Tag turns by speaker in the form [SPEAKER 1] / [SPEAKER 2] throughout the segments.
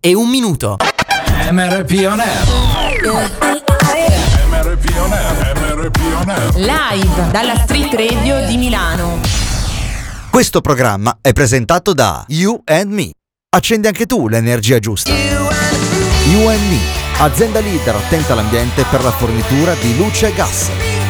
[SPEAKER 1] e un minuto.
[SPEAKER 2] MRP On Air.
[SPEAKER 3] MRP On Air. MRP On Air.
[SPEAKER 4] Live dalla Street Radio di Milano.
[SPEAKER 5] Questo programma è presentato da You and Me. Accendi anche tu l'energia giusta. You and Me, azienda leader attenta all'ambiente per la fornitura di luce e gas.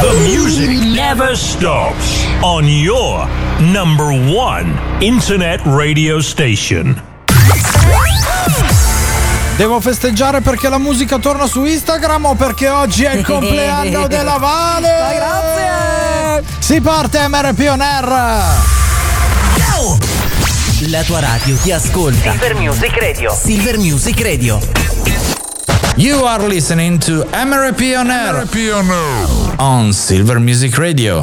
[SPEAKER 6] The music never stops on your number one internet radio station.
[SPEAKER 7] Devo festeggiare perché la musica torna su Instagram o perché oggi è il compleanno della Vale?
[SPEAKER 4] Ma grazie!
[SPEAKER 7] Si parte MRP On Air!
[SPEAKER 1] La tua radio ti ascolta.
[SPEAKER 8] Silver Music Radio.
[SPEAKER 1] Silver Music Radio.
[SPEAKER 2] You are listening to Emery Pioner,
[SPEAKER 3] Pioner on
[SPEAKER 2] Silver Music Radio.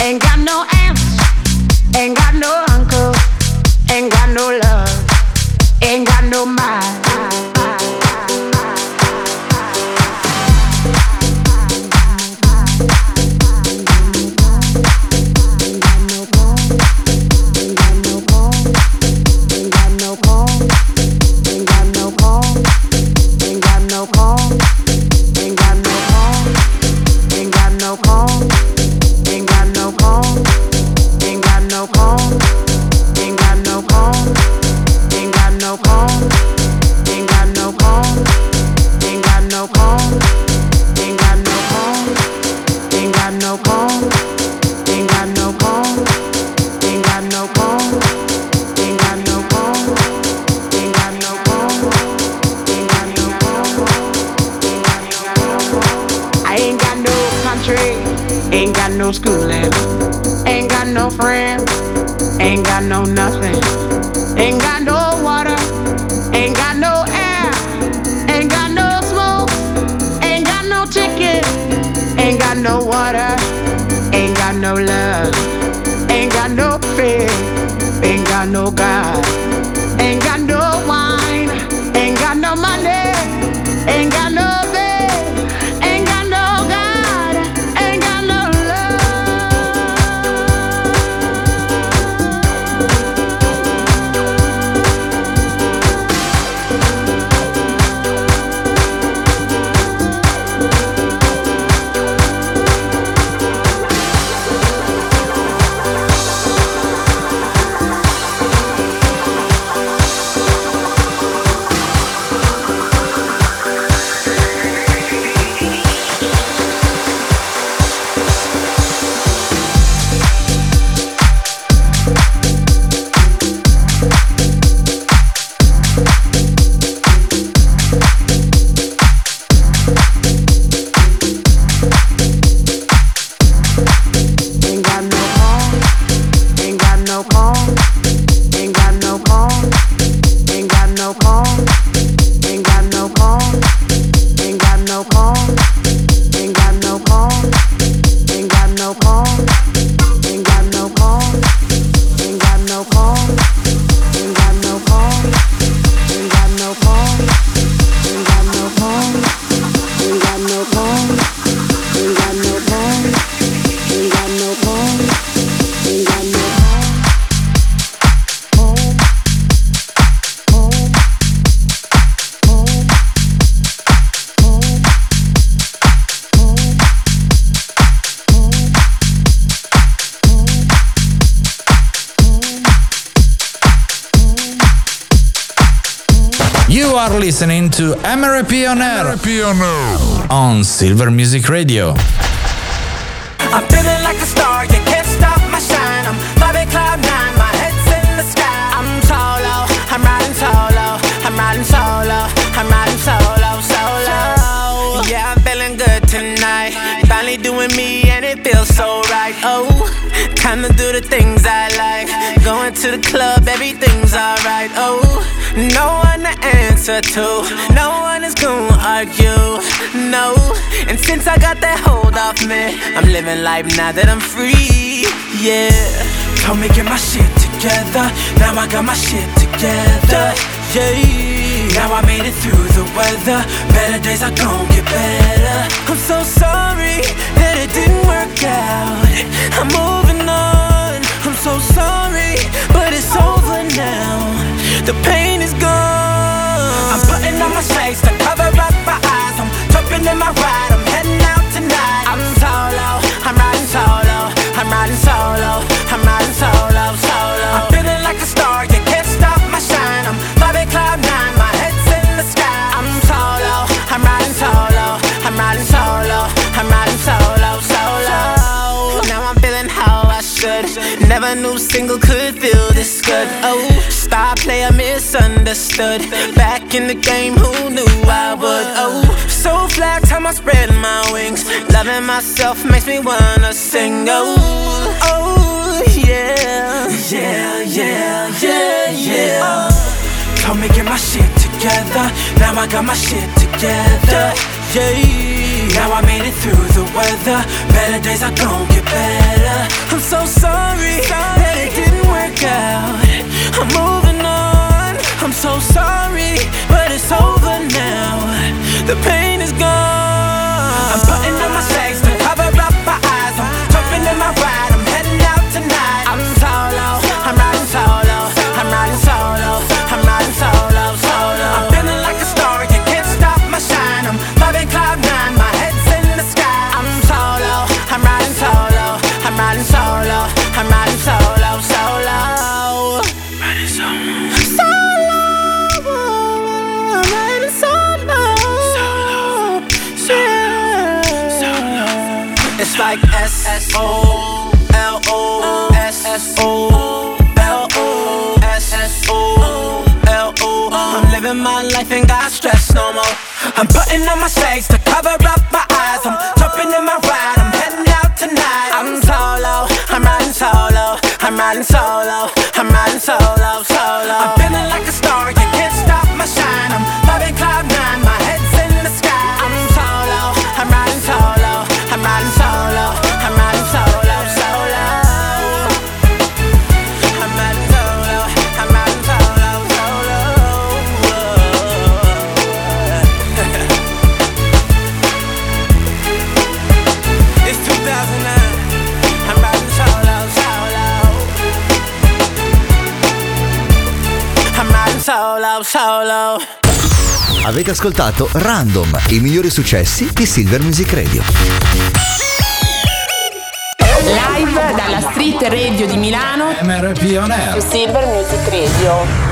[SPEAKER 9] Ain't got no aunts, ain't got no uncle, ain't got no love, ain't got no mind. Schooling, ain't got no friends, ain't got no nothing, ain't got no water, ain't got no air, ain't got no smoke, ain't got no ticket, ain't got no water, ain't got no love, ain't got no faith, ain't got no God, ain't got no
[SPEAKER 7] are listening to Emery Pioneer
[SPEAKER 3] Pioneer.
[SPEAKER 7] on Silver Music Radio.
[SPEAKER 10] I'm feeling like a star, you can't stop my shine. I'm vibing cloud nine, my head's in the sky. I'm solo, I'm riding solo, I'm riding solo, I'm riding solo, solo. Yeah, I'm feeling good tonight. Finally doing me and it feels so right. Oh, time to do the things I like. Going to the club, everything's alright. Oh, no one to answer to, no one is gonna argue. No, and since I got that hold off me, I'm living life now that I'm free. Yeah, told me get my shit together. Now I got my shit together. Yeah, now I made it through the weather. Better days are gonna get better. I'm so sorry that it didn't work out. I'm moving on. I'm so sorry, but it's over now. The pain on my shades to cover up my eyes. I'm jumping in my ride. I'm heading out tonight. I'm solo. I'm riding solo. I'm riding solo. I'm riding solo, solo. I'm feeling like a star. You can't stop my shine. I'm vibing cloud nine. My head's in the sky. I'm solo. I'm riding solo. I'm riding solo. I'm riding solo, solo. Now I'm feeling how I should. Never knew single could feel this good. Oh, star player misunderstood. Back in the game, who knew I would? Oh, so flat, time I spread my wings. Loving myself makes me wanna sing. Oh, oh, yeah, yeah, yeah, yeah, yeah. Uh. Told me get my shit together. Now I got my shit together. Yeah. Now I made it through the weather. Better days are gon' get better. I'm so sorry that it didn't work out. I'm on. I'm so sorry, but it's over now. The pain is gone. I'm putting on my shades to cover up my eyes. I'm jumping in my ride. O L O S S O L O S S O L O. I'm living my life ain't got stress no more. I'm putting on my shades to cover up my eyes. I'm jumping in my ride. I'm heading out tonight. I'm solo. I'm riding solo. I'm riding solo.
[SPEAKER 11] Ascoltato Random, i migliori successi di Silver Music Radio.
[SPEAKER 4] Live dalla Street Radio di Milano.
[SPEAKER 7] Emery Pioneer.
[SPEAKER 4] Silver Music Radio.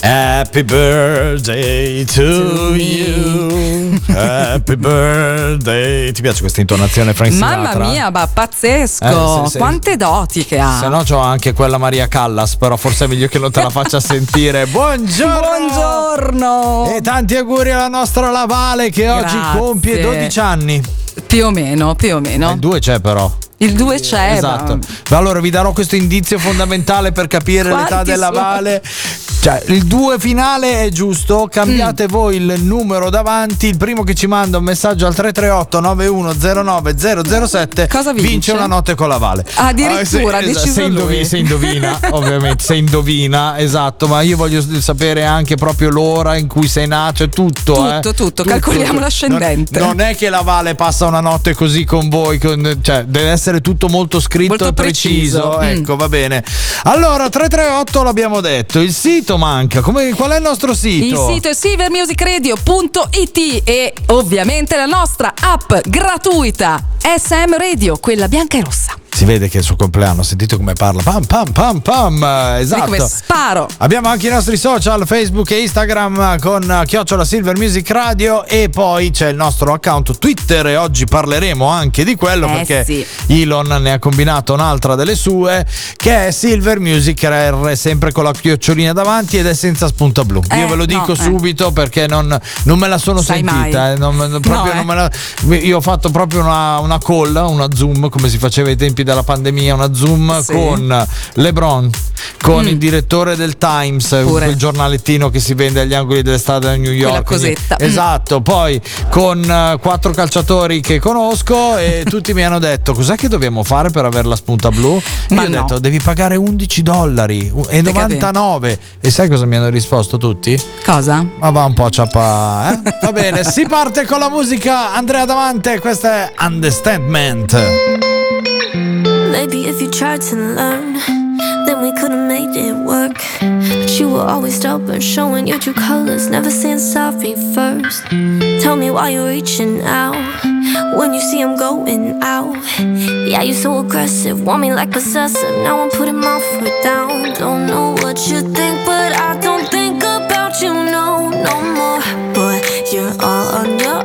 [SPEAKER 7] Happy birthday to you. Happy birthday. Ti piace questa intonazione Frank Sinatra?
[SPEAKER 12] Mamma mia, ma pazzesco!
[SPEAKER 7] Eh, sì, sì.
[SPEAKER 12] Quante doti che ha!
[SPEAKER 7] Se no c'ho anche quella Maria Callas, però forse è meglio che non te la faccia sentire. Buongiorno!
[SPEAKER 12] Buongiorno!
[SPEAKER 7] E tanti auguri alla nostra Lavale che oggi
[SPEAKER 12] Grazie.
[SPEAKER 7] compie 12 anni.
[SPEAKER 12] Più o meno, più o meno.
[SPEAKER 7] Il 2 c'è però.
[SPEAKER 12] Il 2 c'è.
[SPEAKER 7] Esatto.
[SPEAKER 12] Ma
[SPEAKER 7] allora vi darò questo indizio fondamentale per capire
[SPEAKER 12] Quanti
[SPEAKER 7] l'età della
[SPEAKER 12] sono?
[SPEAKER 7] Vale. Cioè, il 2 finale è giusto, cambiate
[SPEAKER 12] Mm.
[SPEAKER 7] voi il numero davanti, il primo che ci manda un messaggio al 338 9109 007
[SPEAKER 12] Cosa vince?
[SPEAKER 7] una notte con la Vale.
[SPEAKER 12] Addirittura,
[SPEAKER 7] Ah, se,
[SPEAKER 12] deciso
[SPEAKER 7] se, indovi- se indovina, ovviamente, se indovina, esatto, ma io voglio sapere anche proprio l'ora in cui sei nato e tutto.
[SPEAKER 12] Tutto,
[SPEAKER 7] eh.
[SPEAKER 12] tutto, calcoliamo l'ascendente.
[SPEAKER 7] Non, non è che la Vale passa una notte così con voi, con- cioè deve essere tutto molto scritto
[SPEAKER 12] Molto
[SPEAKER 7] e preciso.
[SPEAKER 12] preciso. Mm.
[SPEAKER 7] Ecco, va bene. Allora, 338 l'abbiamo detto, il sito manca. Come, qual è il nostro
[SPEAKER 12] Il
[SPEAKER 7] sito?
[SPEAKER 12] sito è silvermusicradio.it e ovviamente la nostra app gratuita SM Radio, quella bianca e rossa.
[SPEAKER 7] Si vede che è il suo compleanno, sentite come parla. Pam pam pam pam. eh,
[SPEAKER 12] Vedi come
[SPEAKER 7] Esatto.
[SPEAKER 12] sparo.
[SPEAKER 7] Abbiamo anche i nostri social Facebook e Instagram con eh, Chiocciola Silver Music Radio e poi c'è il nostro account Twitter e oggi parleremo anche di quello
[SPEAKER 12] Eh,
[SPEAKER 7] perché
[SPEAKER 12] sì.
[SPEAKER 7] Elon ne ha combinato un'altra delle sue che è Silver Music R sempre con la chiocciolina davanti ed è senza spunta blu.
[SPEAKER 12] Eh,
[SPEAKER 7] Io ve lo dico
[SPEAKER 12] no, eh.
[SPEAKER 7] subito perché non, non me la sono
[SPEAKER 12] Sai
[SPEAKER 7] sentita. eh, non-
[SPEAKER 12] No,
[SPEAKER 7] non
[SPEAKER 12] eh.
[SPEAKER 7] me la- io ho fatto proprio una, una call, una zoom come si faceva ai tempi della pandemia, una zoom
[SPEAKER 12] Sì.
[SPEAKER 7] con LeBron, con
[SPEAKER 12] Mm.
[SPEAKER 7] il direttore del Times,
[SPEAKER 12] Pure.
[SPEAKER 7] quel giornalettino che si vende agli angoli delle strade a New York.
[SPEAKER 12] cosetta. Mm.
[SPEAKER 7] Esatto, poi con eh, quattro calciatori che conosco e tutti mi hanno detto cos'è che dobbiamo fare per avere la spunta blu? E
[SPEAKER 12] Ma
[SPEAKER 7] io ho
[SPEAKER 12] no.
[SPEAKER 7] detto devi pagare 11 dollari e 99 e sai cosa mi hanno risposto tutti?
[SPEAKER 12] Cosa?
[SPEAKER 7] Ma va un po' a ciappa, eh? Va bene, si parte con la musica Andrea Davante, questa è Understandment.
[SPEAKER 13] Maybe if you tried to learn, then we could have made it work. But you were always stubborn, showing your true colors, never saying sorry first. Tell me why you're reaching out when you see I'm going out. Yeah, you're so aggressive, want me like possessive. Now I'm putting my foot down. Don't know what you think, but I don't think about you no, no more. But you're all on your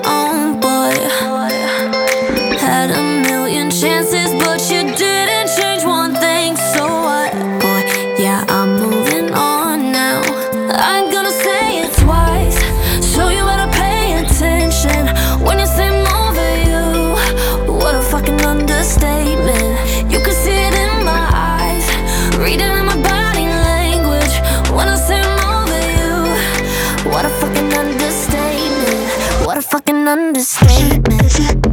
[SPEAKER 13] understatement.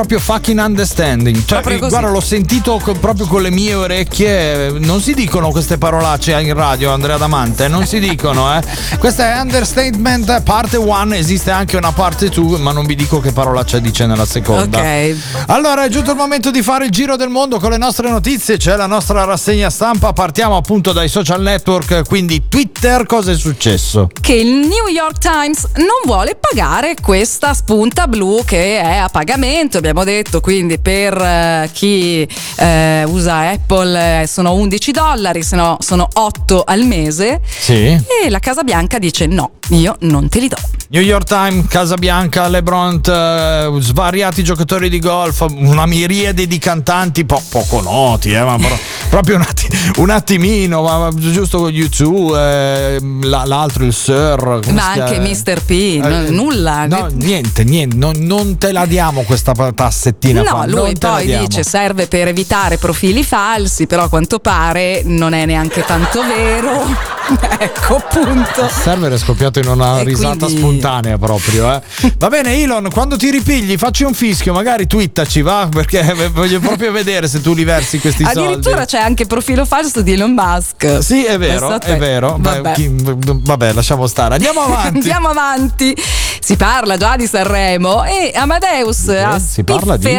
[SPEAKER 7] Proprio fucking understanding. Cioè,
[SPEAKER 12] Proprio
[SPEAKER 7] guarda, l'ho sentito co- proprio con le mie orecchie. Non si dicono queste parolacce in radio, Andrea Damante. Non si dicono, eh. Questa è Understatement parte 1. Esiste anche una parte 2, ma non vi dico che parolaccia dice nella seconda.
[SPEAKER 12] Ok.
[SPEAKER 7] Allora è giunto il momento di fare il giro del mondo con le nostre notizie. C'è la nostra rassegna stampa. Partiamo appunto dai social network. Quindi, Twitter, cosa è successo?
[SPEAKER 12] Che il New York Times non vuole pagare questa spunta blu che è a pagamento. Abbiamo detto quindi per eh, chi eh, usa Apple eh, sono 11 dollari, se no sono 8 al mese.
[SPEAKER 7] Sì.
[SPEAKER 12] E la Casa Bianca dice no, io non te li do.
[SPEAKER 7] New York Times, Casa Bianca, LeBron, eh, svariati giocatori di golf, una miriade di cantanti po- poco noti, eh, ma pro- proprio un, atti- un attimino, ma, ma giusto con U2, eh, la- l'altro il Sir.
[SPEAKER 12] Ma anche
[SPEAKER 7] chiama?
[SPEAKER 12] Mr. P, no-
[SPEAKER 7] Eh,
[SPEAKER 12] nulla.
[SPEAKER 7] No, niente, niente, non, non te la diamo questa tassettina
[SPEAKER 12] No,
[SPEAKER 7] qua.
[SPEAKER 12] lui poi dice serve per evitare profili falsi, però a quanto pare non è neanche tanto vero. ecco, appunto.
[SPEAKER 7] Il server è scoppiato in una
[SPEAKER 12] E
[SPEAKER 7] risata
[SPEAKER 12] quindi-
[SPEAKER 7] spontanea proprio. Eh. Va bene, Elon, quando ti ripigli, facci un fischio, magari twittaci, va? Perché voglio proprio vedere se tu li versi questi soldi.
[SPEAKER 12] Addirittura c'è anche profilo falso di Elon Musk.
[SPEAKER 7] Sì, è vero, è vero. Beh,
[SPEAKER 12] Vabbè.
[SPEAKER 7] chi- vabbè, lasciamo stare. Andiamo avanti.
[SPEAKER 12] Andiamo avanti. Si parla già di Sanremo e Amadeus ha
[SPEAKER 7] si parla di?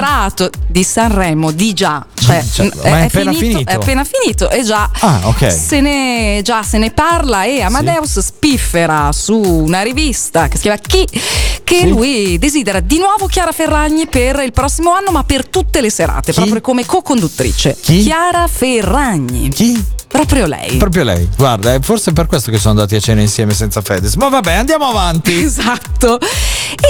[SPEAKER 12] di Sanremo, di già. Cioè,
[SPEAKER 7] Cioè, ma è appena finito?
[SPEAKER 12] È appena finito e già,
[SPEAKER 7] Ah, ok.
[SPEAKER 12] se, ne, già se ne parla e Amadeus spiffera su una rivista che si chiama Chi che
[SPEAKER 7] Sì.
[SPEAKER 12] lui desidera di nuovo Chiara Ferragni per il prossimo anno ma per tutte le serate, proprio come co-conduttrice.
[SPEAKER 7] Chi?
[SPEAKER 12] Chiara Ferragni.
[SPEAKER 7] Chi?
[SPEAKER 12] Proprio lei.
[SPEAKER 7] Proprio lei, guarda, è forse per questo che sono andati a cena insieme senza Fedez. Ma vabbè, andiamo avanti.
[SPEAKER 12] Esatto.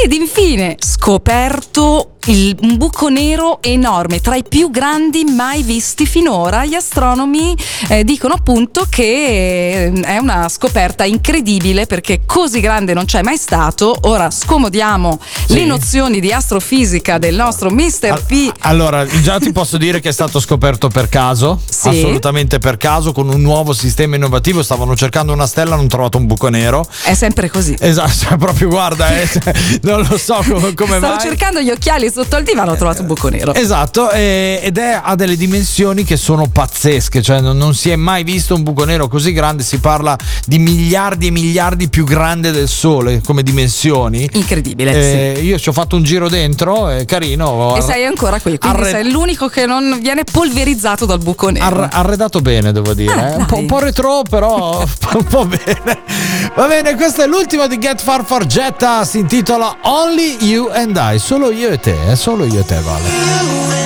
[SPEAKER 12] Ed infine scoperto il- un buco nero enorme, tra i più grandi mai visti finora. Gli astronomi eh, dicono appunto che eh, è una scoperta incredibile perché così grande non c'è mai stato. Ora scomodiamo
[SPEAKER 7] Sì.
[SPEAKER 12] le nozioni di astrofisica del nostro Mr. P.
[SPEAKER 7] Allora, già ti posso dire che è stato scoperto per caso,
[SPEAKER 12] Sì.
[SPEAKER 7] assolutamente per caso, con un nuovo sistema innovativo. Stavano cercando una stella, hanno trovato un buco nero.
[SPEAKER 12] È sempre così.
[SPEAKER 7] Esatto, proprio guarda, eh, non lo so come, come
[SPEAKER 12] Stavo
[SPEAKER 7] mai.
[SPEAKER 12] cercando gli occhiali sotto al divano, ho trovato un buco nero.
[SPEAKER 7] Esatto, e- ed è, ha delle dimensioni che sono pazzesche, cioè non, non si è mai visto un buco nero così grande, si parla di miliardi e miliardi più grande del Sole come dimensioni.
[SPEAKER 12] Incredibile,
[SPEAKER 7] Eh, Io ci ho fatto un giro dentro, è carino.
[SPEAKER 12] E sei ancora qui, quindi
[SPEAKER 7] arre-
[SPEAKER 12] sei l'unico che non viene polverizzato dal buco nero.
[SPEAKER 7] Arre- arredato bene, devo dire.
[SPEAKER 12] Ah,
[SPEAKER 7] eh. un, po', un po' retro, però un po' bene. Va bene, questo è l'ultimo di Get Far Fargetta. Si intitola Only You and I. Solo io e te, eh, solo io e te, Vale.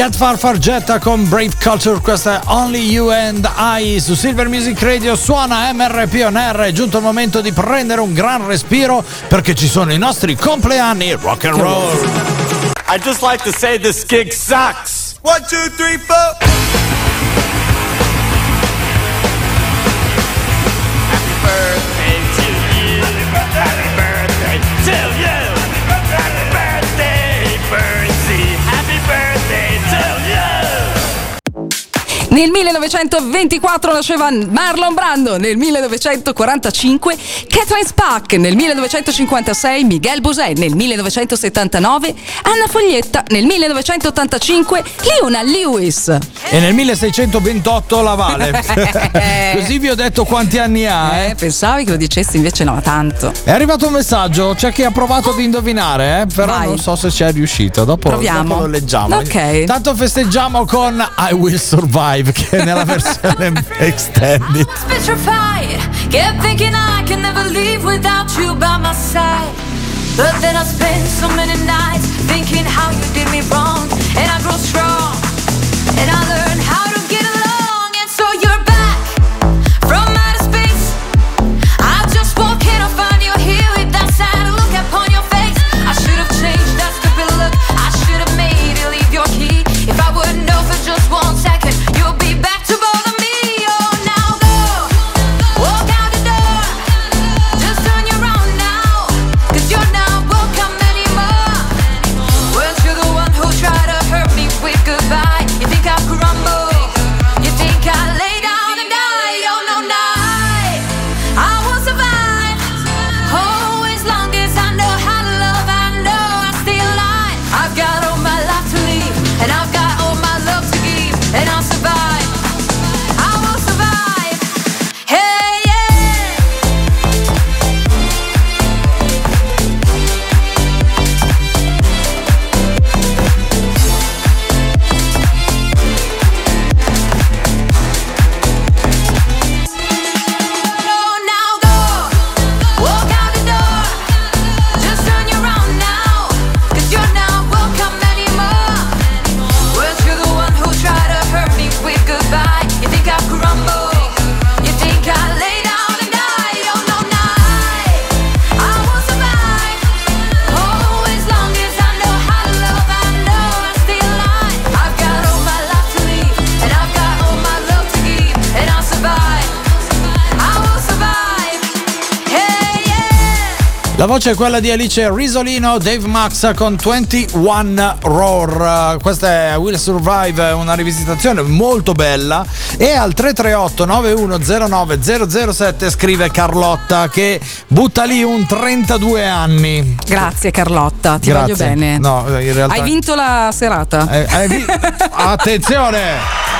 [SPEAKER 7] Get Far Fargetta con Brave Culture, questa è Only You and I su Silver Music Radio, suona MRP On Air, è giunto il momento di prendere un gran respiro perché ci sono i nostri compleanni rock and roll.
[SPEAKER 14] I'd just like to say this gig sucks. One, two, three, four.
[SPEAKER 12] Nel 1924 nasceva Marlon Brando, nel 1945 Catherine Spack, nel 1956 Miguel Bosé, nel 1979 Anna Foglietta, nel 1985 Leona Lewis.
[SPEAKER 7] E nel 1628 la Vale. Così vi ho detto quanti anni ha. eh.
[SPEAKER 12] Eh, pensavi che lo dicessi, invece no, tanto.
[SPEAKER 7] È arrivato un messaggio, c'è chi ha provato ad indovinare, eh, però
[SPEAKER 12] Vai.
[SPEAKER 7] non so se ci è riuscito. Dopo,
[SPEAKER 12] Proviamo.
[SPEAKER 7] dopo lo leggiamo.
[SPEAKER 12] Ok.
[SPEAKER 7] Tanto festeggiamo con I Will Survive, è nella versione extended.
[SPEAKER 15] Kept thinking I can never leave without you by my side. But then I spent so many nights thinking how you did me wrong.
[SPEAKER 7] La voce è quella di Alice Risolino, Dave Max con 21 Roar. Questa è Will Survive, una rivisitazione molto bella. E al 338 9109 007 scrive Carlotta che butta lì un 32 anni.
[SPEAKER 12] Grazie Carlotta, ti
[SPEAKER 7] Grazie.
[SPEAKER 12] voglio bene.
[SPEAKER 7] No, in realtà.
[SPEAKER 12] Hai vinto la serata.
[SPEAKER 7] Eh, hai vi- Attenzione!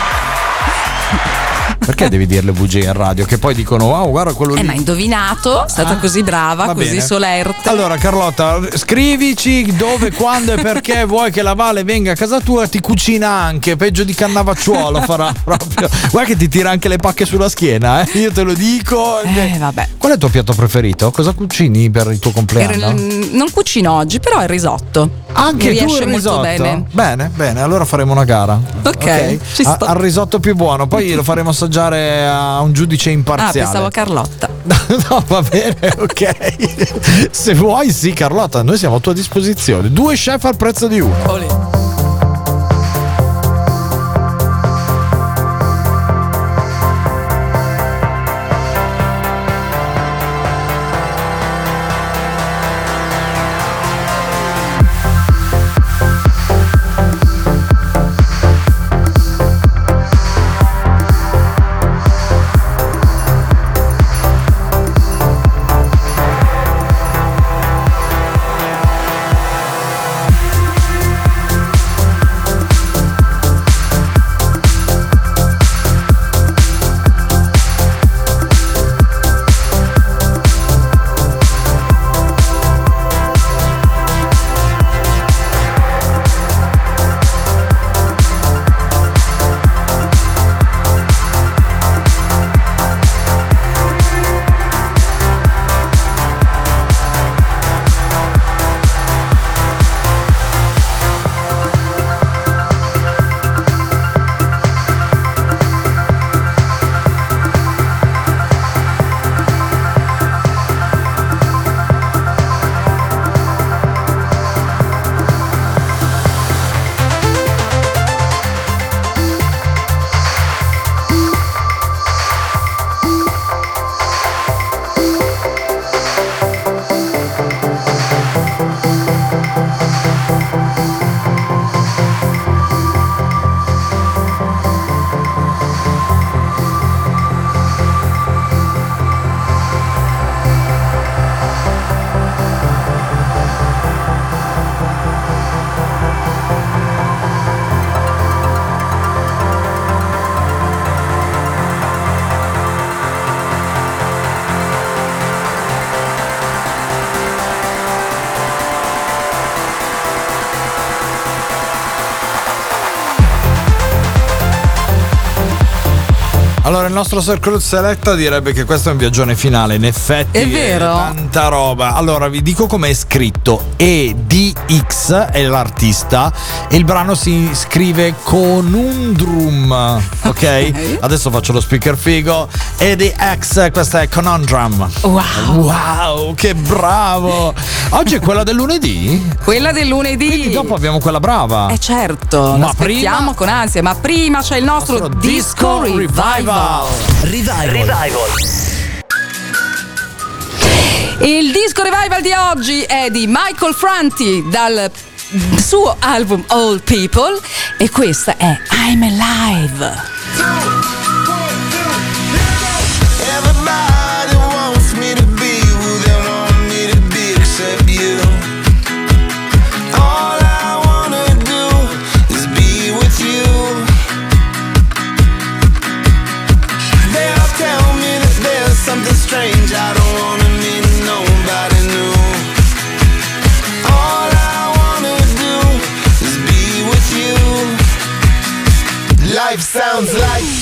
[SPEAKER 7] Perché devi dire le bugie in radio? Che poi dicono: Wow, guarda quello lì.
[SPEAKER 12] Eh, ma indovinato, è stata
[SPEAKER 7] Ah,
[SPEAKER 12] così brava,
[SPEAKER 7] va
[SPEAKER 12] così
[SPEAKER 7] bene.
[SPEAKER 12] solerte.
[SPEAKER 7] Allora, Carlotta, scrivici dove, quando e perché vuoi che la Vale venga a casa tua. Ti cucina anche, peggio di Cannavacciuolo farà proprio. Guarda che ti tira anche le pacche sulla schiena, eh. Io te lo dico.
[SPEAKER 12] Eh, vabbè.
[SPEAKER 7] Qual è il tuo piatto preferito? Cosa cucini per il tuo compleanno?
[SPEAKER 12] Mm, Non cucino oggi, però il risotto.
[SPEAKER 7] Anche
[SPEAKER 12] Mi
[SPEAKER 7] tu
[SPEAKER 12] riesce
[SPEAKER 7] il
[SPEAKER 12] molto
[SPEAKER 7] risotto?
[SPEAKER 12] bene.
[SPEAKER 7] Bene, bene, allora faremo una gara.
[SPEAKER 12] Ok, sto.
[SPEAKER 7] al risotto più buono, poi lo faremo assaggiare a un giudice
[SPEAKER 12] Ah,
[SPEAKER 7] imparziale.
[SPEAKER 12] pensavo a Carlotta.
[SPEAKER 7] no, va bene, ok. Se vuoi, sì, Carlotta, noi siamo a tua disposizione. Due chef al prezzo di uno. Allora, Allora, il nostro Circle Selecta direbbe che questo è un viaggione finale, in effetti.
[SPEAKER 12] È vero.
[SPEAKER 7] È tanta roba. Allora, vi dico come è scritto. EDX è l'artista e il brano si scrive Conundrum. Ok? okay. Adesso faccio lo speaker figo. EDX, questa è Conundrum.
[SPEAKER 12] Wow.
[SPEAKER 7] Wow, che bravo. Oggi è quella del lunedì?
[SPEAKER 12] Quella del lunedì.
[SPEAKER 7] Quindi dopo abbiamo quella brava.
[SPEAKER 12] Eh certo,
[SPEAKER 7] ma
[SPEAKER 12] aspettiamo prima... con ansia, ma prima c'è il nostro, il nostro disco, disco revival.
[SPEAKER 1] revival. Revival. Revival. Revival.
[SPEAKER 12] Il disco revival di oggi è di Michael Franti dal suo album All People e questa è I'm Alive.
[SPEAKER 10] on
[SPEAKER 11] zdrajca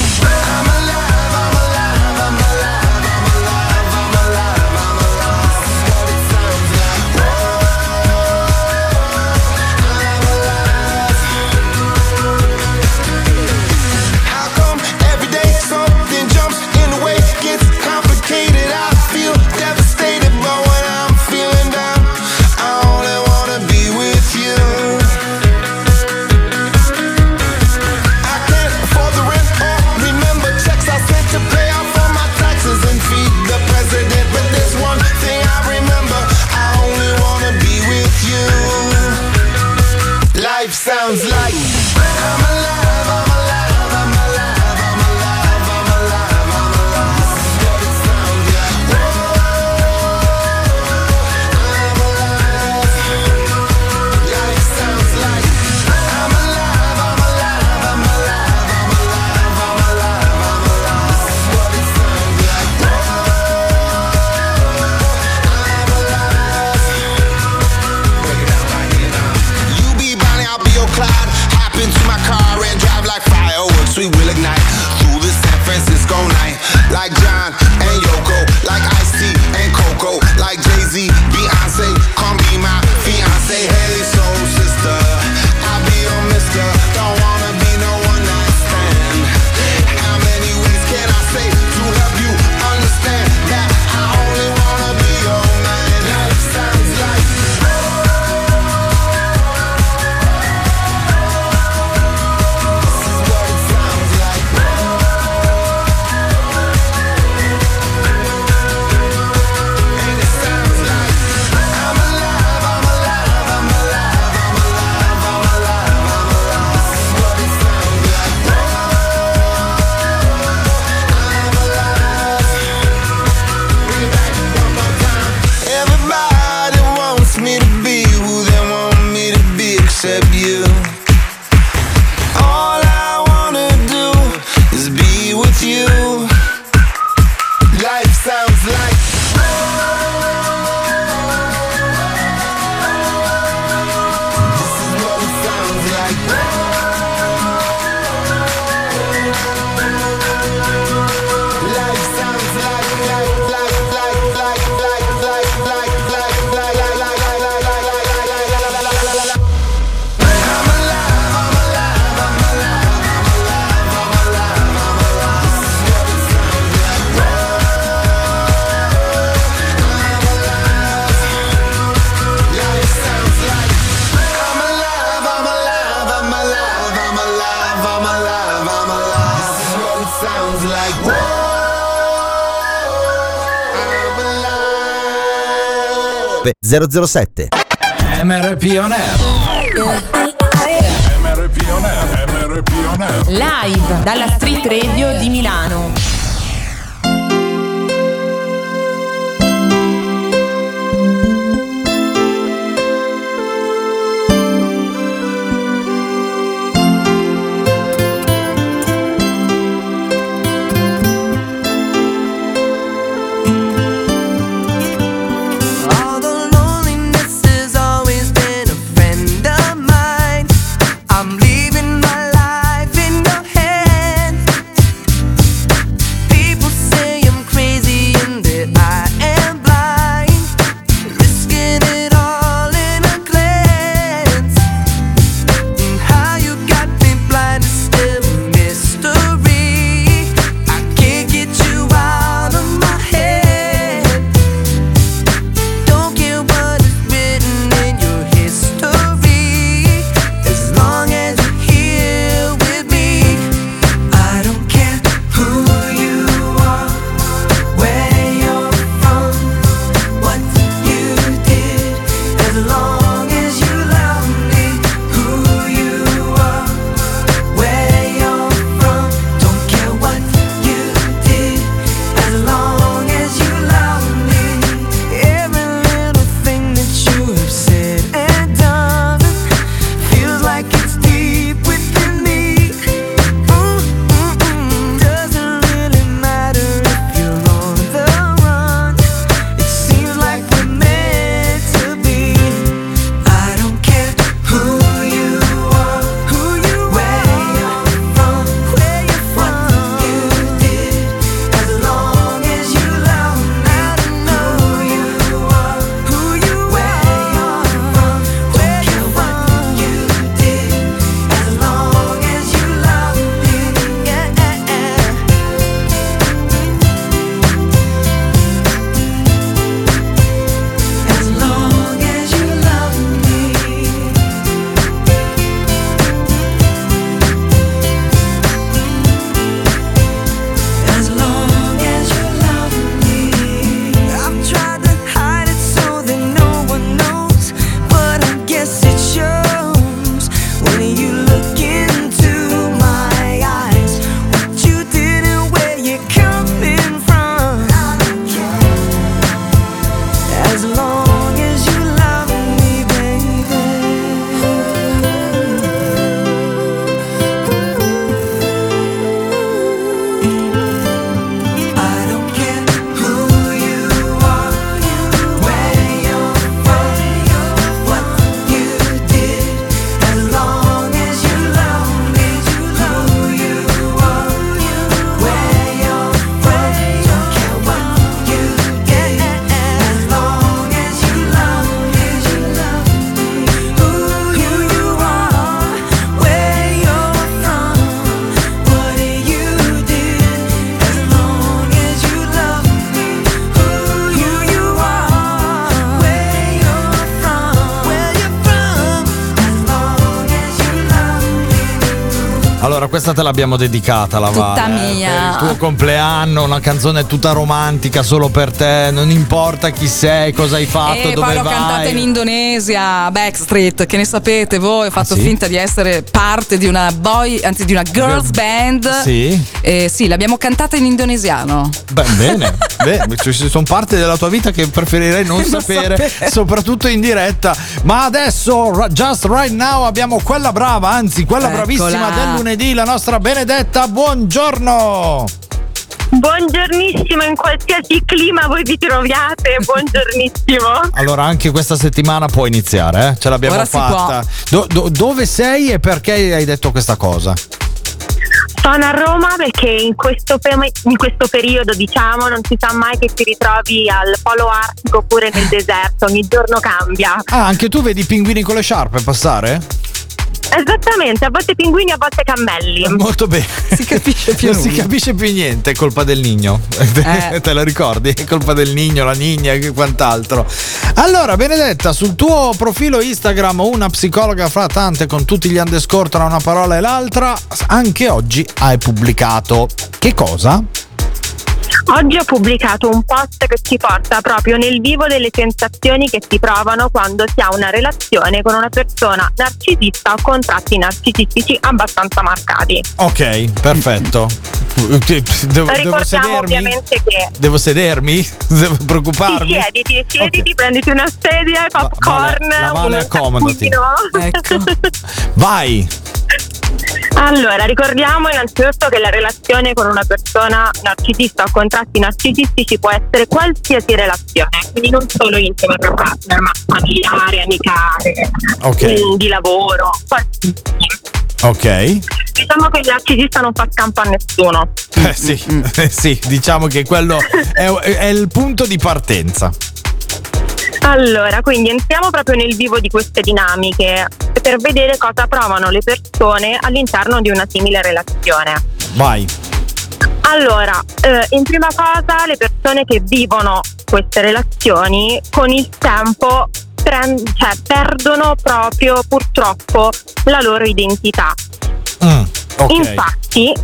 [SPEAKER 11] 007.
[SPEAKER 7] MRP On Air.
[SPEAKER 3] MRP On Air. MRP On Air.
[SPEAKER 4] Live dalla Street Radio di Milano.
[SPEAKER 7] Questa te l'abbiamo dedicata, la
[SPEAKER 12] Tutta
[SPEAKER 7] Vale. eh,
[SPEAKER 12] mia.
[SPEAKER 7] Per il tuo compleanno, una canzone tutta romantica solo per te. Non importa chi sei, cosa hai fatto,
[SPEAKER 12] e
[SPEAKER 7] dove
[SPEAKER 12] poi l'ho
[SPEAKER 7] vai.
[SPEAKER 12] cantata in Indonesia, Backstreet, che ne sapete voi? Ho fatto
[SPEAKER 7] Ah, sì?
[SPEAKER 12] finta di essere parte di una boy, anzi di una girls band.
[SPEAKER 7] Sì.
[SPEAKER 12] Eh, sì, l'abbiamo cantata in indonesiano.
[SPEAKER 7] Beh, bene, ci sono parti della tua vita che preferirei non,
[SPEAKER 12] Non
[SPEAKER 7] sapere,
[SPEAKER 12] sapere.
[SPEAKER 7] soprattutto in diretta. Ma adesso, just right now, abbiamo quella brava, anzi, quella
[SPEAKER 12] Eccola.
[SPEAKER 7] bravissima del lunedì, la nostra Benedetta. Buongiorno!
[SPEAKER 16] Buongiornissimo, in qualsiasi clima voi vi troviate, buongiornissimo.
[SPEAKER 7] Allora, anche questa settimana può iniziare, eh? ce l'abbiamo
[SPEAKER 16] Ora si
[SPEAKER 7] fatta. Do- do- dove sei e perché hai detto questa cosa?
[SPEAKER 16] Sono a Roma perché in questo, pe- in questo periodo, diciamo, non si sa mai che ti ritrovi al polo artico oppure nel deserto, ogni giorno cambia.
[SPEAKER 7] Ah, anche tu vedi i pinguini con le sciarpe passare?
[SPEAKER 16] Esattamente, a volte pinguini, a volte cammelli.
[SPEAKER 7] Molto bene.
[SPEAKER 12] Si capisce più
[SPEAKER 7] Non si
[SPEAKER 12] nulla.
[SPEAKER 7] capisce più niente, è colpa del nigno.
[SPEAKER 12] Eh.
[SPEAKER 7] Te la ricordi? È colpa del nigno, la nigna e quant'altro. Allora, Benedetta, sul tuo profilo Instagram, una psicologa fra tante con tutti gli underscore tra una parola e l'altra, anche oggi hai pubblicato che cosa?
[SPEAKER 16] Oggi ho pubblicato un post che ci porta proprio nel vivo delle sensazioni che si provano quando si ha una relazione con una persona narcisista o con tratti narcisistici abbastanza marcati.
[SPEAKER 7] Ok, perfetto. Devo, devo
[SPEAKER 16] Ricordiamo
[SPEAKER 7] sedermi?
[SPEAKER 16] ovviamente che
[SPEAKER 7] Devo sedermi? Devo
[SPEAKER 16] Sì,
[SPEAKER 7] preoccuparmi?
[SPEAKER 16] siediti, siediti, prenditi una sedia popcorn.
[SPEAKER 7] la Vale,
[SPEAKER 16] un
[SPEAKER 7] accomodati.
[SPEAKER 16] taccuino.
[SPEAKER 7] Vai!
[SPEAKER 16] Allora, ricordiamo innanzitutto che la relazione con una persona narcisista o con tratti narcisistici può essere qualsiasi relazione, quindi non solo intima tra partner, ma familiare, amicale,
[SPEAKER 7] Ok.
[SPEAKER 16] mm, di lavoro. qualsiasi.
[SPEAKER 7] Ok.
[SPEAKER 16] Diciamo che il narcisista non fa scampo a nessuno.
[SPEAKER 7] Eh sì, eh sì, diciamo che quello è, è il punto di partenza.
[SPEAKER 16] Allora, quindi entriamo proprio nel vivo di queste dinamiche per vedere cosa provano le persone all'interno di una simile relazione.
[SPEAKER 7] Vai.
[SPEAKER 16] Allora, eh, in prima cosa le persone che vivono queste relazioni con il tempo pren- cioè, perdono proprio purtroppo la loro identità.
[SPEAKER 7] Mm, ok.
[SPEAKER 16] Infatti,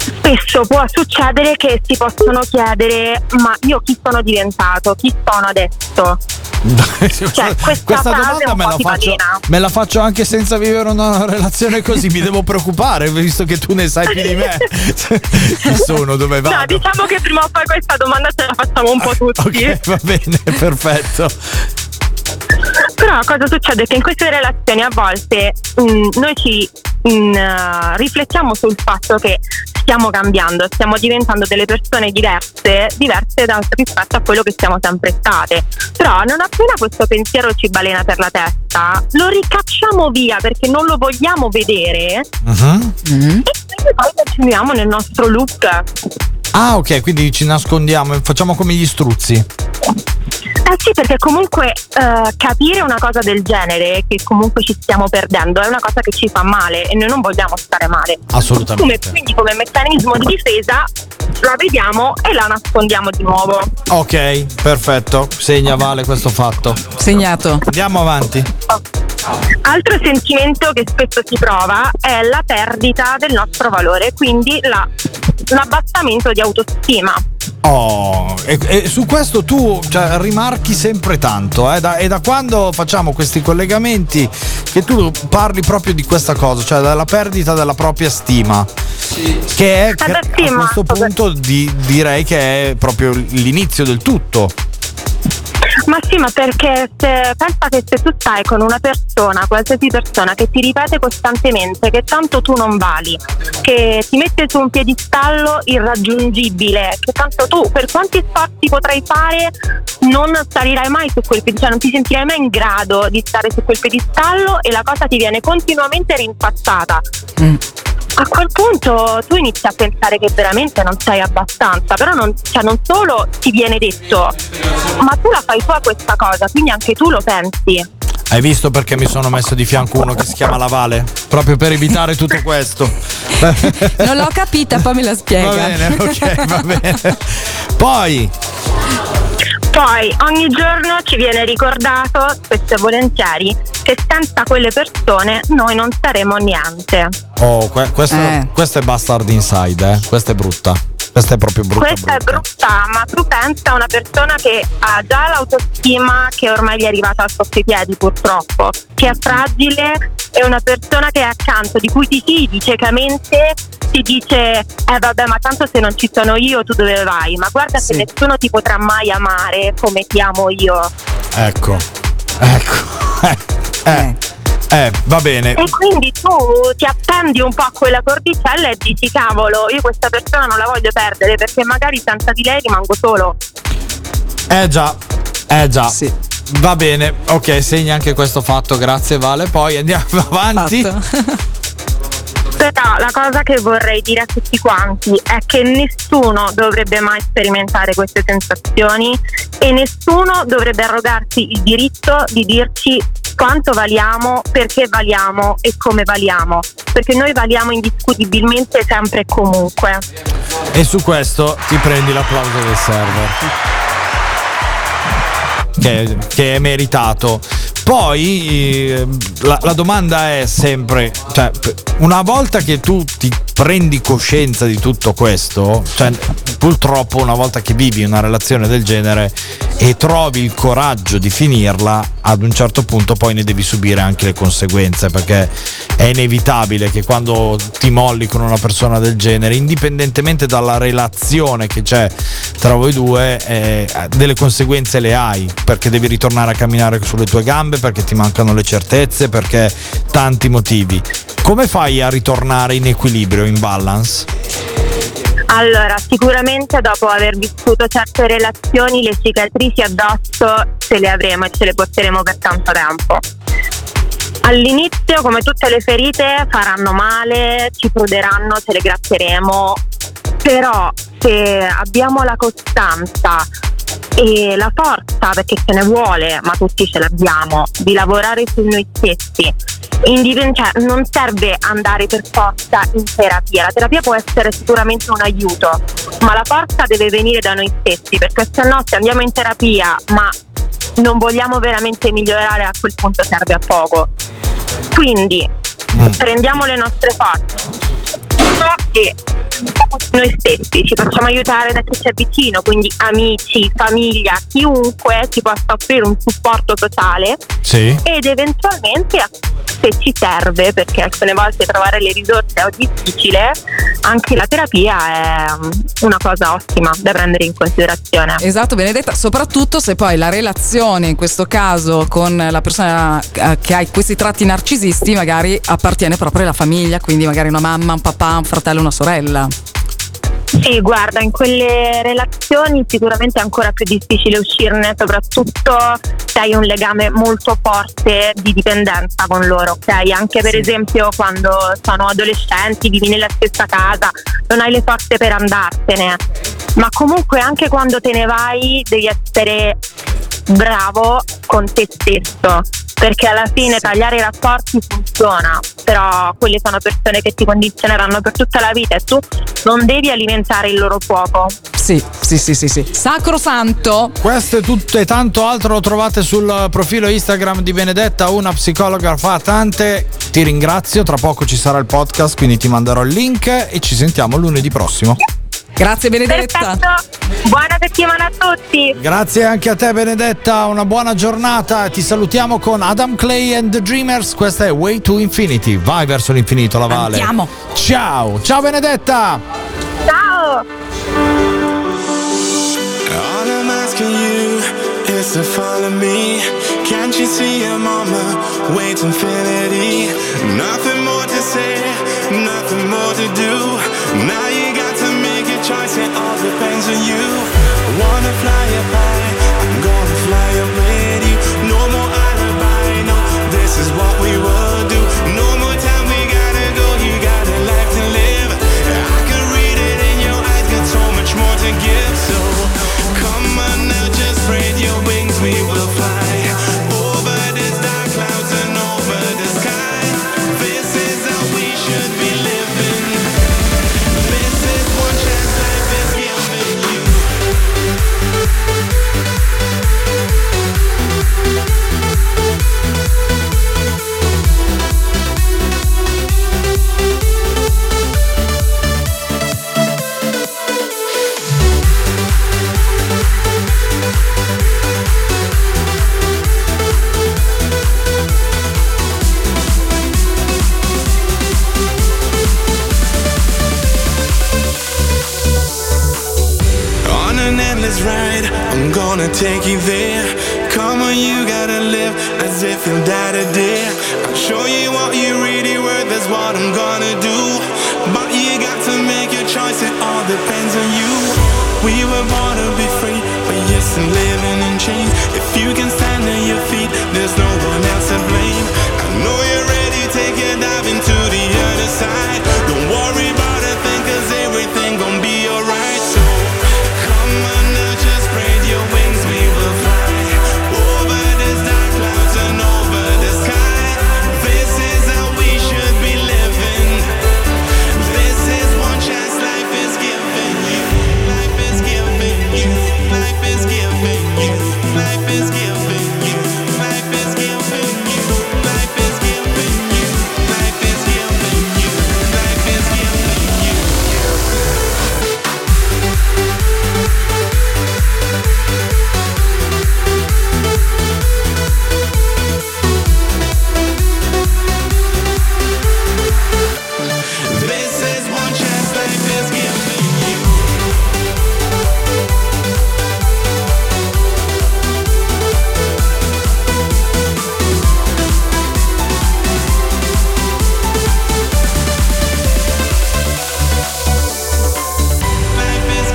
[SPEAKER 16] spesso può succedere che si possono chiedere ma io chi sono diventato, chi sono adesso? Cioè, questa
[SPEAKER 7] Questa domanda me la, faccio, me la faccio anche senza vivere una relazione così. Mi devo preoccupare visto che tu ne sai più di me. Chi sono, dove vado?
[SPEAKER 16] No, diciamo che prima o poi questa domanda ce la facciamo un po' tutti.
[SPEAKER 7] Ok, va bene, perfetto.
[SPEAKER 16] Però cosa succede? Che in queste relazioni a volte mh, noi ci mh, eh, riflettiamo sul fatto che stiamo cambiando, stiamo diventando delle persone diverse, diverse da, rispetto a quello che siamo sempre state. Però non appena questo pensiero ci balena per la testa, lo ricacciamo via perché non lo vogliamo vedere
[SPEAKER 7] Mhm.
[SPEAKER 16] e quindi poi continuiamo nel nostro loop.
[SPEAKER 7] Ah, ok, quindi ci nascondiamo e facciamo come gli struzzi.
[SPEAKER 16] Eh sì, perché comunque eh, capire una cosa del genere, che comunque ci stiamo perdendo, è una cosa che ci fa male e noi non vogliamo stare male.
[SPEAKER 7] Assolutamente.
[SPEAKER 16] Come, quindi come meccanismo di difesa la vediamo e la nascondiamo di nuovo.
[SPEAKER 7] Ok, perfetto. Segna Vale questo fatto.
[SPEAKER 12] Segnato.
[SPEAKER 7] Andiamo avanti.
[SPEAKER 16] Altro sentimento che spesso si prova è la perdita del nostro valore, quindi la- l'abbassamento di autostima.
[SPEAKER 7] Oh, e, e su questo tu cioè, rimarchi sempre tanto, eh? da, è da quando facciamo questi collegamenti che tu parli proprio di questa cosa, cioè della perdita della propria stima. Che è
[SPEAKER 16] Vabbè,
[SPEAKER 7] a questo punto di- direi che è proprio l'inizio del tutto.
[SPEAKER 16] Ma sì, ma perché se, pensa che se tu stai con una persona, qualsiasi persona, che ti ripete costantemente che tanto tu non vali, che ti mette su un piedistallo irraggiungibile, che tanto tu per quanti sforzi potrai fare non salirai mai su quel piedistallo, cioè non ti sentirai mai in grado di stare su quel piedistallo e la cosa ti viene continuamente rinfacciata. A quel punto tu inizi a pensare che veramente non sei abbastanza, però non, cioè non solo ti viene detto, ma tu la fai tua questa cosa, quindi anche tu lo pensi.
[SPEAKER 7] Hai visto perché mi sono messo di fianco uno che si chiama La Vale? Proprio per evitare tutto questo.
[SPEAKER 12] Non l'ho capita, poi me la spiega.
[SPEAKER 7] Va bene, ok, va bene. Poi,
[SPEAKER 16] Poi ogni giorno ci viene ricordato, spesso e volentieri, che senza quelle persone noi non saremo niente.
[SPEAKER 7] Oh, que- questo,
[SPEAKER 12] Eh.
[SPEAKER 7] questo è Bastard Inside, eh. Questa è brutta. Questa è proprio brutta.
[SPEAKER 16] Questa è brutta, ma tu pensa a una persona che ha già l'autostima che ormai gli è arrivata sotto i piedi purtroppo, che è fragile e una persona che è accanto, di cui ti fidi ciecamente, ti dice eh vabbè ma tanto se non ci sono io tu dove vai? Ma guarda che nessuno ti potrà mai amare come ti amo io.
[SPEAKER 7] Ecco. Ecco. Eh. Eh, va bene.
[SPEAKER 16] E quindi tu ti appendi un po' a quella cordicella e dici cavolo, io questa persona non la voglio perdere perché magari senza di lei rimango solo.
[SPEAKER 7] Eh già. Eh già. Va bene. Ok, segna anche questo fatto. Grazie Vale. Poi andiamo avanti.
[SPEAKER 16] Però la cosa che vorrei dire a tutti quanti è che nessuno dovrebbe mai sperimentare queste sensazioni e nessuno dovrebbe arrogarsi il diritto di dirci quanto valiamo, perché valiamo e come valiamo, perché noi valiamo indiscutibilmente sempre e comunque.
[SPEAKER 7] E su questo ti prendi l'applauso del server. Che, che è meritato. Poi eh, la, la domanda è sempre, cioè, una volta che tu ti prendi coscienza di tutto questo, cioè, purtroppo una volta che vivi una relazione del genere e trovi il coraggio di finirla, ad un certo punto poi ne devi subire anche le conseguenze, perché è inevitabile che quando ti molli con una persona del genere, indipendentemente dalla relazione che c'è tra voi due, eh, delle conseguenze le hai, perché devi ritornare a camminare sulle tue gambe, perché ti mancano le certezze, perché tanti motivi. Come fai a ritornare in equilibrio, in balance?
[SPEAKER 16] Allora, sicuramente dopo aver vissuto certe relazioni le cicatrici addosso ce le avremo e ce le porteremo per tanto tempo. All'inizio, come tutte le ferite, faranno male, ci pruderanno, ce le gratteremo, però se abbiamo la costanza e la forza, perché ce ne vuole, ma tutti ce l'abbiamo, di lavorare su noi stessi. Indipen- cioè, non serve andare per forza in terapia, la terapia può essere sicuramente un aiuto, ma la forza deve venire da noi stessi, perché se no se andiamo in terapia ma non vogliamo veramente migliorare a quel punto serve a poco. Quindi prendiamo le nostre forze e noi stessi ci facciamo aiutare da chi c'è vicino, quindi amici, famiglia, chiunque ci possa offrire un supporto totale
[SPEAKER 7] Sì.
[SPEAKER 16] ed eventualmente se ci serve, perché alcune volte trovare le risorse è difficile, anche la terapia è mm, una cosa ottima da prendere in considerazione.
[SPEAKER 12] Esatto, Benedetta, soprattutto se poi la relazione, in questo caso con la persona eh, che ha questi tratti narcisisti, magari appartiene proprio alla famiglia, quindi magari una mamma, un papà, un fratello, una sorella.
[SPEAKER 16] Sì, guarda, in quelle relazioni sicuramente è ancora più difficile uscirne, soprattutto se hai un legame molto forte di dipendenza con loro, ok? Anche per esempio quando sono adolescenti, vivi nella stessa casa, non hai le forze per andartene, ma comunque anche quando te ne vai devi essere bravo con te stesso perché alla fine tagliare i rapporti funziona però quelle sono persone che ti condizioneranno per tutta la vita e tu non devi alimentare il loro fuoco
[SPEAKER 12] Sì, sì, sì, sì, sì. Sacrosanto.
[SPEAKER 7] Questo e tutto e tanto altro lo trovate sul profilo Instagram di Benedetta, una psicologa fa tante. Ti ringrazio, tra poco ci sarà il podcast, quindi ti manderò il link e ci sentiamo lunedì prossimo.
[SPEAKER 12] Grazie Benedetta.
[SPEAKER 16] perfetto buona settimana a tutti
[SPEAKER 7] Grazie anche a te Benedetta, una buona giornata. Ti salutiamo con Adam Clay and the Dreamers. Questa è Way to Infinity. Vai verso l'infinito, la Vale.
[SPEAKER 12] Andiamo.
[SPEAKER 7] Ciao, ciao Benedetta.
[SPEAKER 16] ciao
[SPEAKER 17] All I'm asking you is to follow me. Can't you see I'm on my way to infinity? Nothing more to say, nothing more to do. Now you a choice, it all depends on you. Wanna fly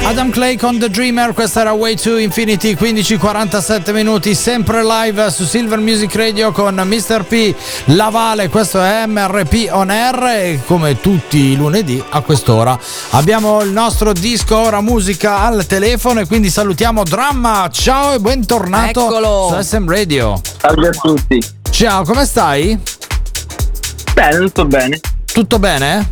[SPEAKER 7] Adam Clay con The Dreamer, questa era Way to Infinity, 15-47 minuti, sempre live su Silver Music Radio con Mr. P Lavale, questo è MRP On Air e come tutti i lunedì a quest'ora abbiamo il nostro disco Ora Musica al telefono e quindi salutiamo Dramma, ciao e bentornato
[SPEAKER 12] Eccolo.
[SPEAKER 7] su SM Radio.
[SPEAKER 18] Salve a tutti.
[SPEAKER 7] Ciao, come stai?
[SPEAKER 18] Bene, tutto bene.
[SPEAKER 7] Tutto bene?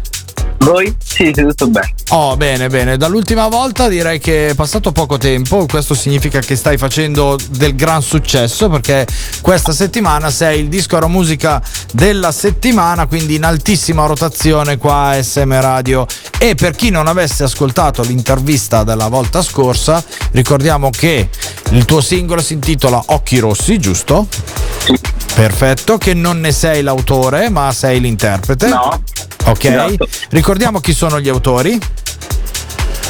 [SPEAKER 18] Voi? Sì, sì, tutto bene.
[SPEAKER 7] Oh, bene, bene. Dall'ultima volta direi che è passato poco tempo. Questo significa che stai facendo del gran successo perché questa settimana sei il disco Ora musica della settimana, quindi in altissima rotazione qua a SM Radio. E per chi non avesse ascoltato l'intervista della volta scorsa, ricordiamo che il tuo singolo si intitola Occhi Rossi, giusto? Perfetto, che non ne sei l'autore, ma sei l'interprete.
[SPEAKER 18] No.
[SPEAKER 7] Ok.
[SPEAKER 18] Esatto.
[SPEAKER 7] Ricordiamo chi sono gli autori.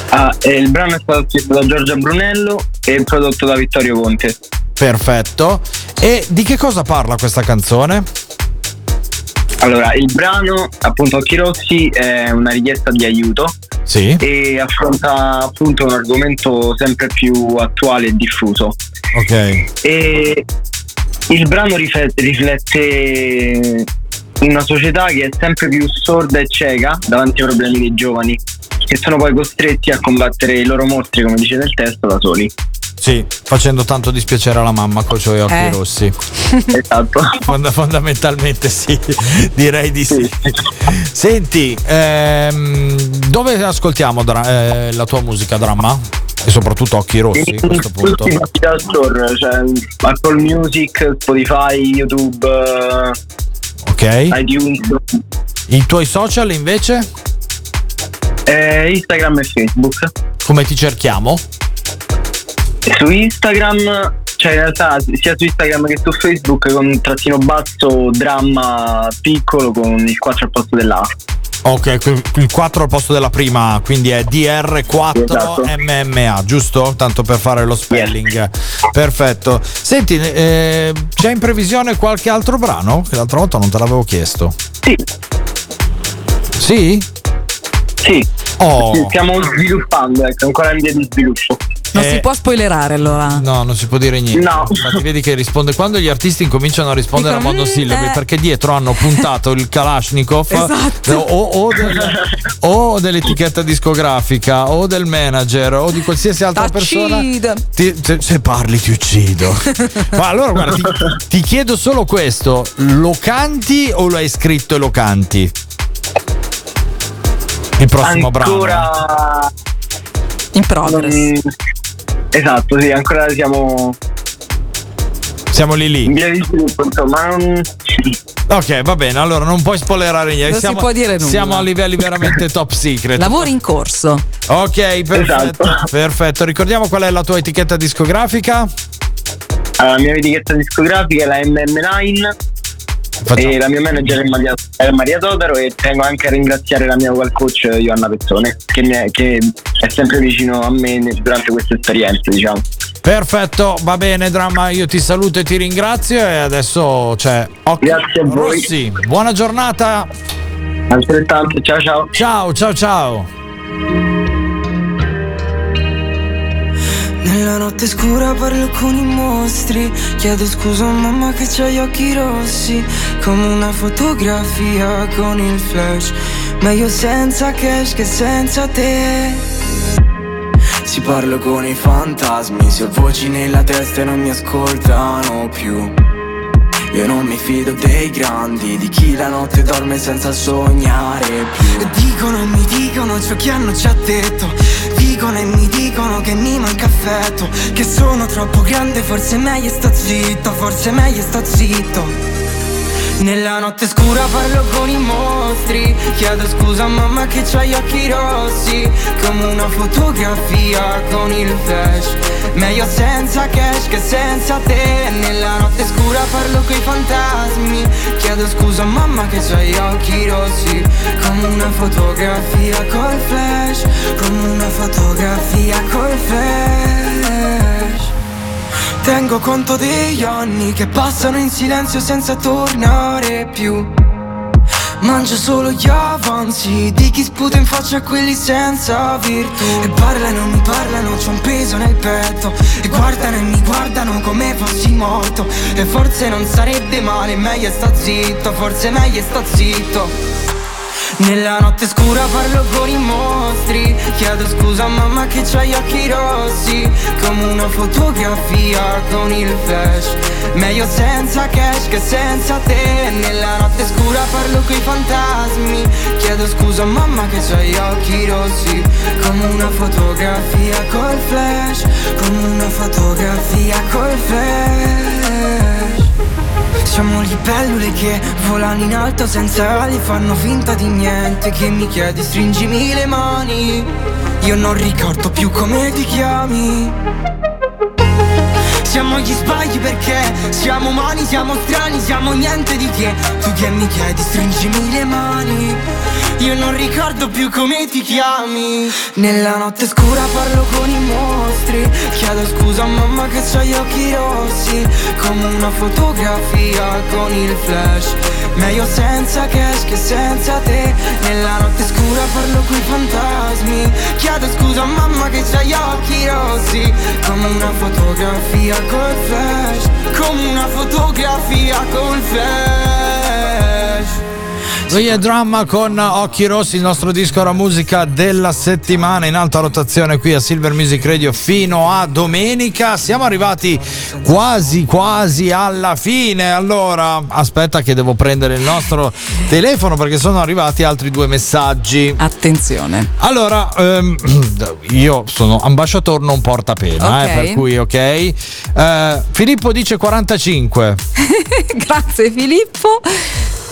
[SPEAKER 18] Ah, e il brano è stato scritto da Giorgia Brunello e prodotto da Vittorio Conte.
[SPEAKER 7] Perfetto. E di che cosa parla questa canzone?
[SPEAKER 18] Allora, il brano, appunto, Occhi Rossi è una richiesta di aiuto.
[SPEAKER 7] Sì.
[SPEAKER 18] E affronta appunto un argomento sempre più attuale e diffuso.
[SPEAKER 7] Ok.
[SPEAKER 18] E il brano rife- riflette una società che è sempre più sorda e cieca davanti ai problemi dei giovani, che sono poi costretti a combattere i loro mostri, come dice nel testo, da soli.
[SPEAKER 7] Sì, facendo tanto dispiacere alla mamma con i suoi occhi
[SPEAKER 18] Eh.
[SPEAKER 7] rossi.
[SPEAKER 18] esatto.
[SPEAKER 7] Fonda- fondamentalmente sì, direi di sì. Senti, ehm, dove ascoltiamo dra- eh, la tua musica dramma? E soprattutto occhi rossi a questo punto.
[SPEAKER 18] Tutti i store, cioè Apple Music, Spotify, YouTube, eh,
[SPEAKER 7] Ok. I tuoi social invece?
[SPEAKER 18] eh, Instagram e Facebook.
[SPEAKER 7] Come ti cerchiamo?
[SPEAKER 18] Su Instagram, cioè in realtà sia su Instagram che su Facebook con trattino basso, dramma piccolo con il 4 al posto dell'A.
[SPEAKER 7] Ok, il 4 al posto della prima, quindi è DR4
[SPEAKER 18] Esatto.
[SPEAKER 7] MMA, giusto? Tanto per fare lo spelling. Perfetto. Senti, eh, c'è in previsione qualche altro brano? Che l'altra volta non te l'avevo chiesto.
[SPEAKER 18] Sì.
[SPEAKER 7] Sì?
[SPEAKER 18] Sì.
[SPEAKER 7] Oh.
[SPEAKER 18] Stiamo sviluppando, ecco, ancora in via di sviluppo.
[SPEAKER 12] Non si può spoilerare allora.
[SPEAKER 7] No, non si può dire niente.
[SPEAKER 18] No.
[SPEAKER 7] Infatti, vedi che risponde quando gli artisti incominciano a rispondere
[SPEAKER 12] Dicono,
[SPEAKER 7] a monosillabi
[SPEAKER 12] "Mm, eh".
[SPEAKER 7] perché dietro hanno puntato il Kalashnikov
[SPEAKER 12] Esatto.
[SPEAKER 7] o, o del- o dell'etichetta discografica o del manager o di qualsiasi altra persona.
[SPEAKER 12] T'uccido.
[SPEAKER 7] Ti- se, se parli ti uccido. Ma allora guarda, ti, ti chiedo solo questo: lo canti o lo hai scritto e lo canti? Il prossimo brano.
[SPEAKER 18] ancora
[SPEAKER 12] In progress.
[SPEAKER 18] Esatto, sì, ancora siamo
[SPEAKER 7] Siamo lì lì.
[SPEAKER 18] in via di sviluppo, insomma, non...
[SPEAKER 7] Ok, va bene, allora non puoi spoilerare niente.
[SPEAKER 12] Non si
[SPEAKER 7] siamo,
[SPEAKER 12] può dire nulla.
[SPEAKER 7] Siamo a livelli veramente top secret.
[SPEAKER 12] Lavori in corso.
[SPEAKER 7] Ok, perfetto.
[SPEAKER 18] Esatto.
[SPEAKER 7] Perfetto. Ricordiamo qual è la tua etichetta discografica?
[SPEAKER 18] La mia etichetta discografica è la MM9 e la mia manager è Maria, è Maria Todaro e tengo anche a ringraziare la mia vocal coach Joanna Pezzone che, è, che è sempre vicino a me durante queste esperienze diciamo
[SPEAKER 7] Perfetto, va bene, dramma. Io ti saluto e ti ringrazio. E adesso c'è Occhi
[SPEAKER 18] Grazie a voi.
[SPEAKER 7] Rossi. Buona giornata.
[SPEAKER 18] Altrettanto, ciao ciao.
[SPEAKER 7] Ciao, ciao, ciao.
[SPEAKER 19] Nella notte scura parlo con i mostri. Chiedo scusa a mamma che c'ha gli occhi rossi. Come una fotografia con il flash. Meglio senza cash che senza te. Si parlo con i fantasmi Se ho voci nella testa e non mi ascoltano più. Io non mi fido dei grandi, di chi la notte dorme senza sognare più. Dicono, mi dicono ciò che hanno già detto. Dicono e mi dicono che mi manca affetto. Che sono troppo grande, forse è meglio sto zitto, forse è meglio sto zitto. Nella notte scura parlo con i mostri. Chiedo scusa a mamma che c'ha gli occhi rossi. Come una fotografia con il flash. Meglio senza cash che senza te. Nella notte scura parlo coi fantasmi. Chiedo scusa a mamma che c'ha gli occhi rossi. Come una fotografia col flash. Come una fotografia col flash Tengo conto degli anni che passano in silenzio senza tornare più. Mangio solo gli avanzi di chi sputa in faccia a quelli senza virtù. E parlano, mi parlano, c'ho un peso nel petto. E guardano e mi guardano come fossi morto. E forse non sarebbe male, meglio sta zitto, forse meglio sta zitto. Nella notte scura parlo con i mostri. Chiedo scusa a mamma che c'ha gli occhi rossi. Come una fotografia con il flash. Meglio senza cash che senza te. Nella notte scura parlo coi fantasmi. Chiedo scusa a mamma che c'ha gli occhi rossi. Come una fotografia col flash. Come una fotografia col flash siamo libellule che volano in alto senza ali Fanno finta di niente. Che mi chiedi stringimi le mani. Io non ricordo più come ti chiami siamo gli sbagli perché siamo umani, siamo strani, siamo niente di che. Tu che mi chiedi stringimi le mani. Io non ricordo più come ti chiami. Nella notte scura parlo con i mostri. Chiedo scusa a mamma che c'ha gli occhi rossi. Come una fotografia con il flash Meglio senza cash che senza te. Nella notte scura parlo coi fantasmi. Chiedo scusa a mamma che c'ha gli occhi rossi. Come una fotografia col flash. Come una fotografia col flash
[SPEAKER 7] Lui è Dramma con Occhi Rossi, il nostro disco la musica della settimana in alta rotazione qui a Silver Music Radio fino a domenica. Siamo arrivati quasi quasi alla fine. Allora, aspetta che devo prendere il nostro telefono perché sono arrivati altri due messaggi.
[SPEAKER 12] Attenzione.
[SPEAKER 7] Allora, ehm, io sono ambasciatore non porta pena,
[SPEAKER 12] Ok.
[SPEAKER 7] eh, per cui ok. Eh, Filippo dice 45.
[SPEAKER 12] Grazie Filippo.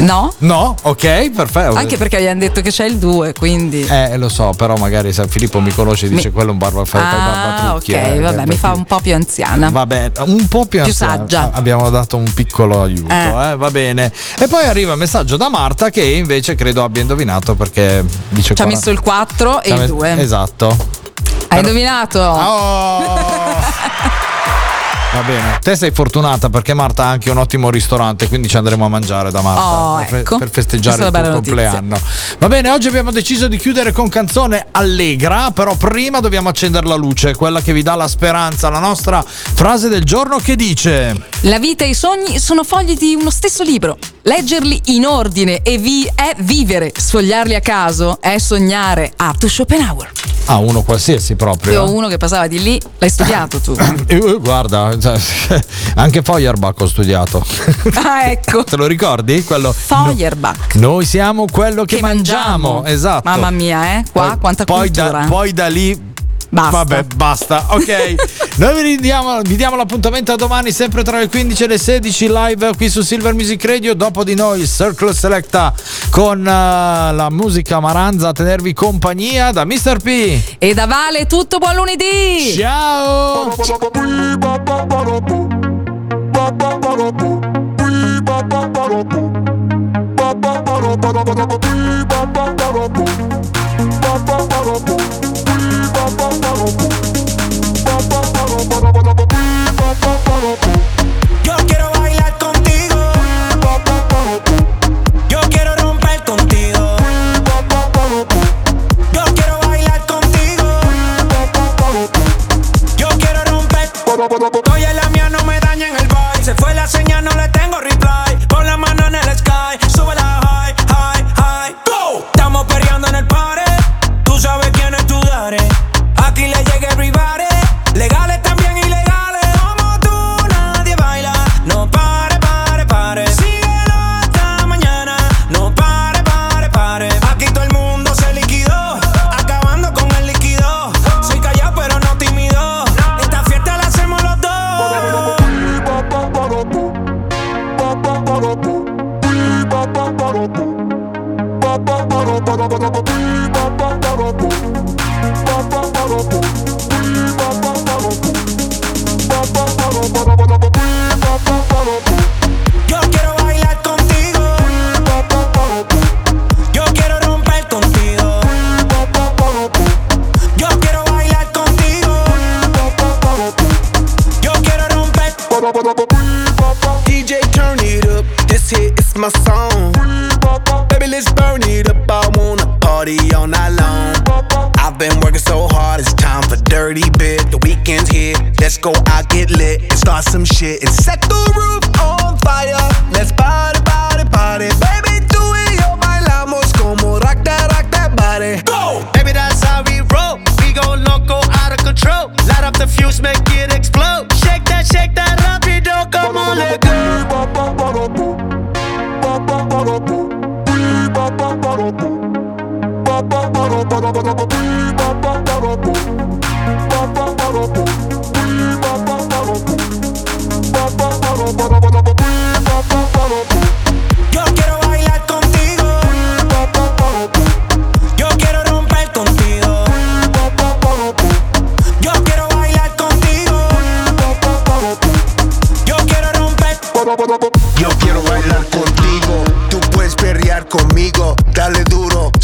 [SPEAKER 12] No?
[SPEAKER 7] No, ok, perfetto.
[SPEAKER 12] Anche perché abbiamo detto che c'è il 2, quindi.
[SPEAKER 7] Eh, lo so, però magari se Filippo mi conosce dice quello è un barba fai
[SPEAKER 12] Ah, ok,
[SPEAKER 7] eh,
[SPEAKER 12] vabbè, mi fa un po' più anziana.
[SPEAKER 7] Vabbè, un po' più,
[SPEAKER 12] Più
[SPEAKER 7] anziano.
[SPEAKER 12] saggia.
[SPEAKER 7] Abbiamo dato un piccolo aiuto,
[SPEAKER 12] Eh.
[SPEAKER 7] eh, va bene. E poi arriva il messaggio da Marta che invece credo abbia indovinato perché dice
[SPEAKER 12] Ci ha
[SPEAKER 7] 40.
[SPEAKER 12] messo il 4 e il
[SPEAKER 7] messo-
[SPEAKER 12] 2.
[SPEAKER 7] Esatto.
[SPEAKER 12] Hai indovinato?
[SPEAKER 7] Va bene. Te sei fortunata perché Marta ha anche un ottimo ristorante, quindi ci andremo a mangiare da Marta
[SPEAKER 12] Oh,
[SPEAKER 7] per,
[SPEAKER 12] ecco.
[SPEAKER 7] per festeggiare il tuo compleanno. Va bene, oggi abbiamo deciso di chiudere con canzone allegra, però prima dobbiamo accendere la luce, quella che vi dà la speranza, la nostra frase del giorno che dice
[SPEAKER 12] La vita e i sogni sono fogli di uno stesso libro. Leggerli in ordine e vi è vivere. Sfogliarli a caso è sognare. Arthur Schopenhauer.
[SPEAKER 7] Ah, uno qualsiasi
[SPEAKER 12] Io
[SPEAKER 7] proprio.
[SPEAKER 12] ho uno che passava di lì, l'hai studiato tu.
[SPEAKER 7] Eh, Guarda, cioè, anche Feuerbach ho studiato.
[SPEAKER 12] ah, ecco.
[SPEAKER 7] Te lo ricordi? Quello
[SPEAKER 12] Feuerbach.
[SPEAKER 7] Noi siamo quello che, mangiamo. Esatto.
[SPEAKER 12] Mamma mia, eh. Qua
[SPEAKER 7] Poi-
[SPEAKER 12] quanta
[SPEAKER 7] poi
[SPEAKER 12] cultura.
[SPEAKER 7] Da, poi da lì.
[SPEAKER 12] Basta.
[SPEAKER 7] Vabbè, basta. Ok. Noi vi diamo, vi diamo l'appuntamento a domani, sempre tra le 15 e le 16, live qui su Silver Music Radio. Dopo di noi, Circle Selecta con eh, la musica Maranza a tenervi compagnia da Mr. P.
[SPEAKER 12] E da Vale tutto buon lunedì.
[SPEAKER 7] Ciao.
[SPEAKER 20] Yo quiero bailar contigo. Yo quiero romper contigo. Yo quiero bailar contigo. Yo quiero romper. Oye, la mía no me daña
[SPEAKER 11] en el baile. Se fue la señal, no le tengo.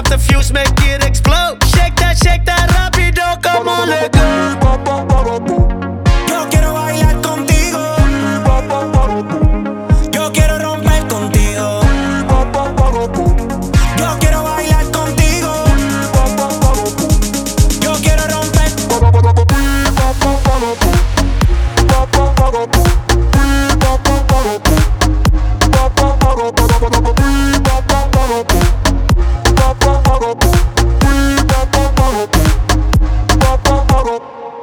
[SPEAKER 11] Light the fuse, make it explode. Shake that, shake that rapido, come on,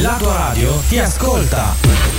[SPEAKER 7] La tua radio ti ascolta.